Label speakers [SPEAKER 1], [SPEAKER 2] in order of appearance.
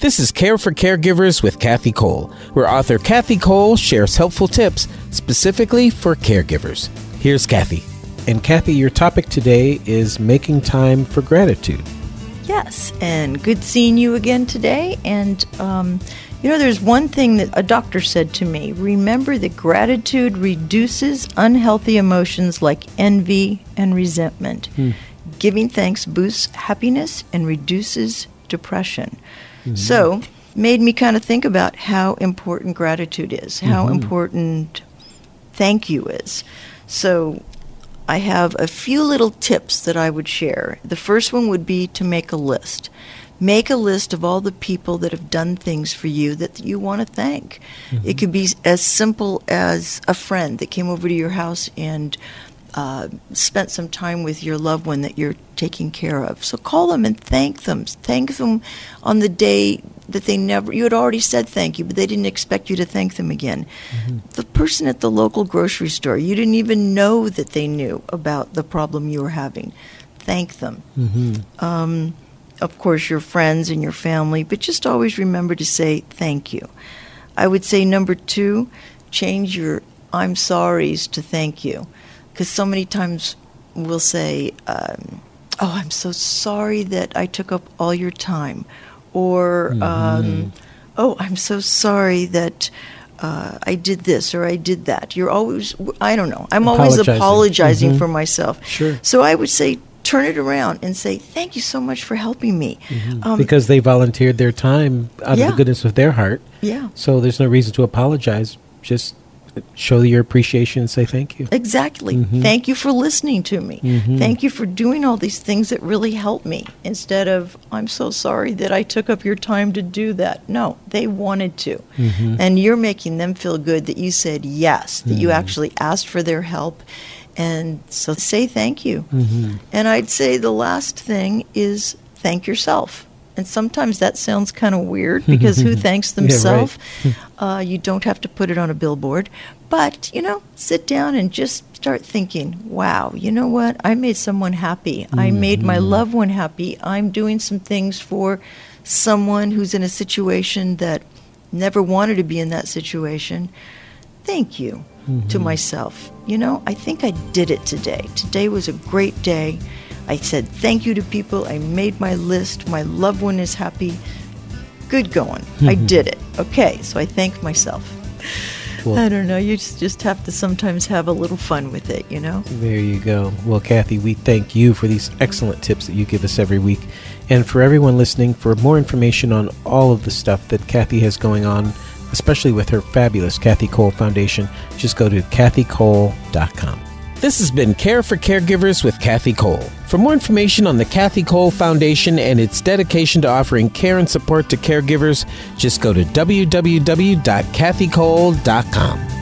[SPEAKER 1] This is Care for Caregivers with Kathy Cole, where author Kathy Cole shares helpful tips specifically for caregivers. Here's Kathy. And Kathy, your topic today is making time for gratitude.
[SPEAKER 2] Yes, and good seeing you again today. And, um, you know, there's one thing that a doctor said to me remember that gratitude reduces unhealthy emotions like envy and resentment. Hmm. Giving thanks boosts happiness and reduces depression. Mm-hmm. So, made me kind of think about how important gratitude is, how mm-hmm. important thank you is. So, I have a few little tips that I would share. The first one would be to make a list. Make a list of all the people that have done things for you that you want to thank. Mm-hmm. It could be as simple as a friend that came over to your house and uh, spent some time with your loved one that you're taking care of. So call them and thank them. Thank them on the day that they never, you had already said thank you, but they didn't expect you to thank them again. Mm-hmm. The person at the local grocery store, you didn't even know that they knew about the problem you were having. Thank them. Mm-hmm. Um, of course, your friends and your family, but just always remember to say thank you. I would say number two, change your I'm sorry's to thank you because so many times we'll say, um, "Oh, I'm so sorry that I took up all your time," or mm-hmm. um, "Oh, I'm so sorry that." Uh, I did this or I did that. You're always, I don't know. I'm always apologizing mm-hmm. for myself.
[SPEAKER 1] Sure.
[SPEAKER 2] So I would say, turn it around and say, thank you so much for helping me.
[SPEAKER 1] Mm-hmm. Um, because they volunteered their time out yeah. of the goodness of their heart.
[SPEAKER 2] Yeah.
[SPEAKER 1] So there's no reason to apologize. Just show your appreciation and say thank you.
[SPEAKER 2] Exactly. Mm-hmm. Thank you for listening to me. Mm-hmm. Thank you for doing all these things that really help me instead of, I'm so sorry that I took up your time to do that. No, they wanted to. Mm-hmm. And you're making them feel good that you said yes, that you mm-hmm. actually asked for their help. And so say thank you. Mm-hmm. And I'd say the last thing is thank yourself. And sometimes that sounds kind of weird because who thanks themselves? yeah, right. uh, you don't have to put it on a billboard. But, you know, sit down and just start thinking, wow, you know what? I made someone happy. Mm-hmm. I made my loved one happy. I'm doing some things for someone who's in a situation that never wanted to be in that situation. Thank you mm-hmm. to myself. You know, I think I did it today. Today was a great day. I said thank you to people. I made my list. My loved one is happy. Good going. Mm-hmm. I did it. Okay, so I thank myself. Well, I don't know. You just, just have to sometimes have a little fun with it, you know?
[SPEAKER 1] There you go. Well, Kathy, we thank you for these excellent tips that you give us every week. And for everyone listening, for more information on all of the stuff that Kathy has going on, especially with her fabulous Kathy Cole Foundation, just go to kathycole.com. This has been Care for Caregivers with Kathy Cole. For more information on the Kathy Cole Foundation and its dedication to offering care and support to caregivers, just go to www.kathycole.com.